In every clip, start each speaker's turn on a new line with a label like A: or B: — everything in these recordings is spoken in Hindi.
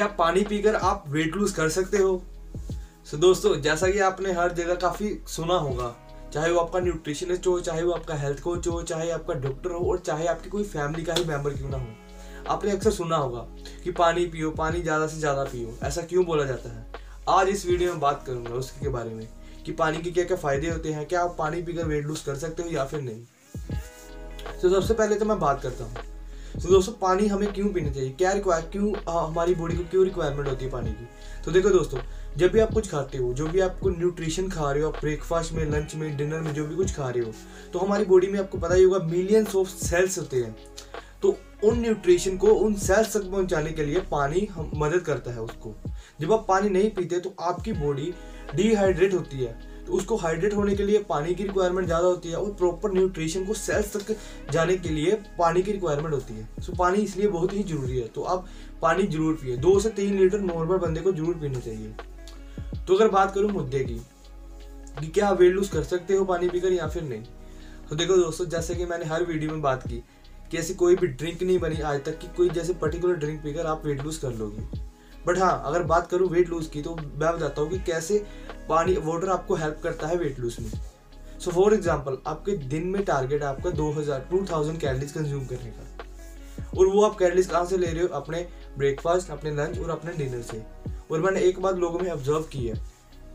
A: क्या पानी पीकर आप वेट लूज कर सकते हो? सो so, दोस्तों जैसा कि आपने हर जगह काफ़ी सुना होगा चाहे वो आपका न्यूट्रिशनिस्ट हो चाहे वो आपका हेल्थ कोच हो चाहे आपका डॉक्टर हो और चाहे आपकी कोई फैमिली का ही मेंबर क्यों ना हो आपने अक्सर सुना होगा कि पानी पियो पानी ज़्यादा से ज़्यादा पियो। ऐसा क्यों बोला जाता है? आज इस वीडियो में बात करूँगा उसके बारे में कि पानी के क्या क्या फ़ायदे होते हैं क्या आप पानी पीकर वेट लूज कर सकते हो या फिर नहीं। तो सबसे पहले तो मैं बात करता हूँ। तो दोस्तों, पानी हमें क्यों पीना चाहिए? क्या रिक्वायर क्यों हमारी बॉडी को क्यों रिक्वायरमेंट होती है पानी की? तो देखो दोस्तों, जब भी आप कुछ खाते हो, जो भी आपको न्यूट्रिशन खा रहे हो, आप ब्रेकफास्ट में लंच में डिनर में जो भी कुछ खा रहे हो तो हमारी बॉडी में आपको पता ही होगा मिलियंस ऑफ़ सेल्स होते हैं। तो उन न्यूट्रिशन को, उन सेल्स तक पहुँचाने के लिए पानी हम, मदद करता है उसको। जब आप पानी नहीं पीते तो आपकी बॉडी डिहाइड्रेट होती है। तो उसको हाइड्रेट होने के लिए पानी की रिक्वायरमेंट ज़्यादा होती है और प्रॉपर न्यूट्रिशन को सेल्स तक जाने के लिए पानी की रिक्वायरमेंट होती है। सो पानी इसलिए बहुत ही ज़रूरी है। तो आप पानी ज़रूर पिए। दो से तीन लीटर नॉर्मल बंदे को ज़रूर पीना चाहिए। तो अगर बात करूँ मुद्दे की, कि क्या आप वेट लूज कर सकते हो पानी पीकर या फिर नहीं? तो देखो दोस्तों, जैसे कि मैंने हर वीडियो में बात की कि ऐसी कोई भी ड्रिंक नहीं बनी आज तक कि कोई जैसे पर्टिकुलर ड्रिंक पीकर आप वेट लूज कर लोगे। बट हाँ अगर बात करूँ वेट लूज की तो मैं बताता हूँ कि कैसे पानी वाटर आपको हेल्प करता है वेट लूज में। सो फॉर एग्ज़ाम्पल आपके दिन में टारगेट है आपका दो हज़ार टू थाउज़ेंड कैलरीज कंज्यूम करने का। और वो आप कैलरीज कहाँ से ले रहे हो? अपने ब्रेकफास्ट अपने लंच और अपने डिनर से। और मैंने एक बात लोगों में ऑब्ज़र्व की है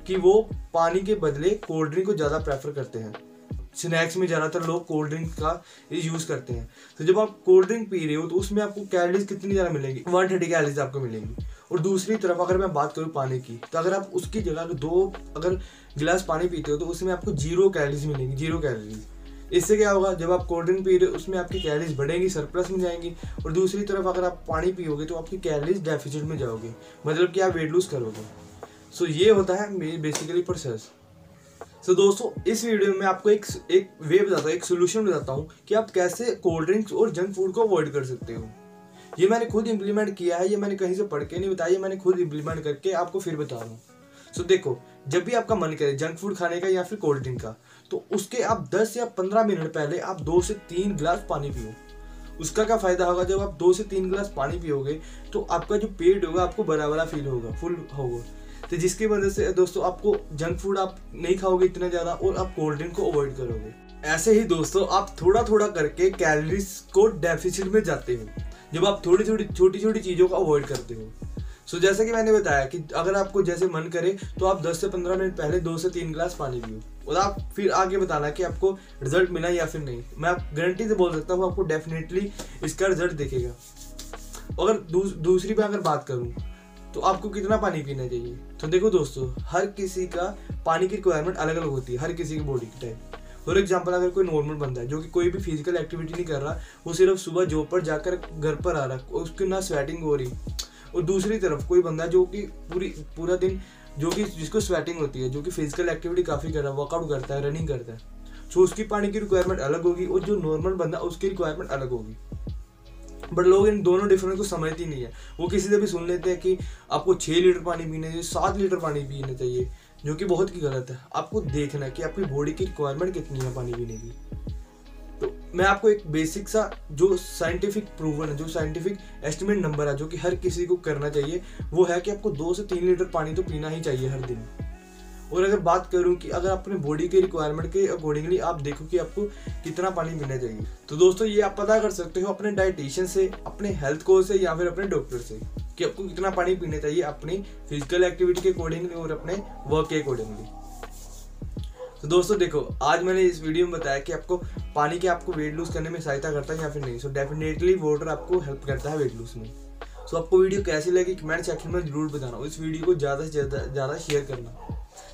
A: कि वो पानी के बदले कोल्ड ड्रिंक को ज़्यादा प्रेफर करते हैं। स्नैक्स में ज़्यादातर लोग कोल्ड ड्रिंक का यूज़ करते हैं। तो जब आप कोल्ड ड्रिंक पी रहे हो तो उसमें आपको कैलरीज कितनी ज़्यादा मिलेंगी? वन थर्टी कैलरीज आपको मिलेंगी। और दूसरी तरफ़ अगर मैं बात करूँ पानी की तो अगर आप उसकी जगह दो, अगर गिलास पानी पीते हो तो उसमें आपको ज़ीरो कैलरीज मिलेंगी ज़ीरो कैलरीज इससे क्या होगा, जब आप कोल्ड ड्रिंक पी रहे हो, उसमें आपकी कैलरीज बढ़ेंगी सरप्लस में जाएँगी। और दूसरी तरफ़ अगर आप पानी पियोगे तो आपकी कैलरीज डेफिसिट में जाओगे। मतलब कि आप वेट लूज करोगे। सो ये होता है मेरी बेसिकली प्रोसेस सो दोस्तों, इस वीडियो में आपको एक एक वे बताता हूँ, एक सोल्यूशन बताता हूँ कि आप कैसे कोल्ड ड्रिंक्स और जंक फ़ूड को अवॉइड कर सकते हो। ये मैंने खुद इम्प्लीमेंट किया है, ये मैंने कहीं से पढ़ के नहीं बताया मैंने खुद इम्प्लीमेंट करके आपको फिर बता रहा हूँ। सो देखो, जब भी आपका मन करे जंक फ़ूड खाने का या फिर कोल्ड ड्रिंक का तो उसके आप 10 या 15 मिनट पहले आप दो से तीन गिलास पानी पियो। उसका क्या फ़ायदा होगा जब आप दो से तीन गिलास पानी पियोगे तो आपका जो पेट होगा, आपको बड़ा बड़ा फील होगा फुल होगा। तो जिसकी वजह से, दोस्तों, आपको जंक फ़ूड आप नहीं खाओगे इतना ज़्यादा और आप कोल्ड ड्रिंक को अवॉइड करोगे। ऐसे ही, दोस्तों, आप थोड़ा थोड़ा करके कैलोरीज को डेफिसिट में जाते हो। जब आप थोड़ी थोड़ी छोटी छोटी चीज़ों को अवॉइड करते हो। सो so, जैसे कि मैंने बताया कि अगर आपको जैसे मन करे तो आप 10 से 15 मिनट पहले दो से तीन गिलास पानी पियो। और आप फिर आगे बताना कि आपको रिज़ल्ट मिला या फिर नहीं। मैं आप गारंटी से बोल सकता हूँ आपको डेफिनेटली इसका रिज़ल्ट दिखेगा। अगर दूस, दूसरी बार अगर बात करूँ तो आपको कितना पानी पीना चाहिए? तो देखो दोस्तों हर किसी का पानी की रिक्वायरमेंट अलग अलग होती है हर किसी की बॉडी की टाइप फॉर एग्ज़ाम्पल अगर कोई नॉर्मल बंदा है, जो कि कोई भी फ़िज़िकल एक्टिविटी नहीं कर रहा, वो सिर्फ़ सुबह जॉब पर जाकर घर पर आ रहा, उसकी ना स्वेटिंग हो रही। और दूसरी तरफ़, कोई बंदा जो कि पूरी, पूरा दिन, जो कि, जिसको स्वेटिंग होती है, जो कि फ़िज़िकल एक्टिविटी काफ़ी कर रहा है वर्कआउट करता है रनिंग करता है सो उसकी पानी की रिक्वायरमेंट अलग होगी और जो नॉर्मल बंदा, उसकी रिक्वायरमेंट अलग होगी। बट लोग इन दोनों डिफरेंस को समझते नहीं है। वो किसी से भी सुन लेते हैं कि आपको छः लीटर पानी पीना चाहिए, सात लीटर पानी पीना चाहिए। जो कि बहुत ही गलत है। आपको देखना कि आपकी बॉडी की रिक्वायरमेंट कितनी है पानी पीने की। तो मैं आपको एक बेसिक सा जो साइंटिफिक प्रूवन है, जो साइंटिफिक एस्टिमेट नंबर है, जो कि हर किसी को करना चाहिए, वो है कि आपको दो से तीन लीटर पानी तो पीना ही चाहिए हर दिन। और अगर बात करूँ कि अगर अपने बॉडी के रिक्वायरमेंट के अकॉर्डिंगली आप देखो कि आपको कितना पानी पीना चाहिए। तो दोस्तों, ये आप पता कर सकते हो अपने डाइटिशियन से, अपने हेल्थ कोच से या फिर अपने डॉक्टर से। कि आपको कितना पानी पीना चाहिए अपनी फ़िज़िकल एक्टिविटी के अकॉर्डिंगली और अपने वर्क के अकॉर्डिंगली तो दोस्तों देखो, आज मैंने इस वीडियो में बताया कि आपको पानी के आपको वेट लूज करने में सहायता करता है या फिर नहीं। सो डेफिनेटली वाटर आपको हेल्प करता है वेट लूज में। सो आपको वीडियो कैसी लगी कमेंट सेक्शन में ज़रूर बताना इस वीडियो को ज़्यादा से ज़्यादा शेयर करना।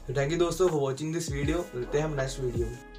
A: तो थैंक यू दोस्तों फॉर वॉचिंग दिस वीडियो मिलते हैं हम नेक्स्ट वीडियो में।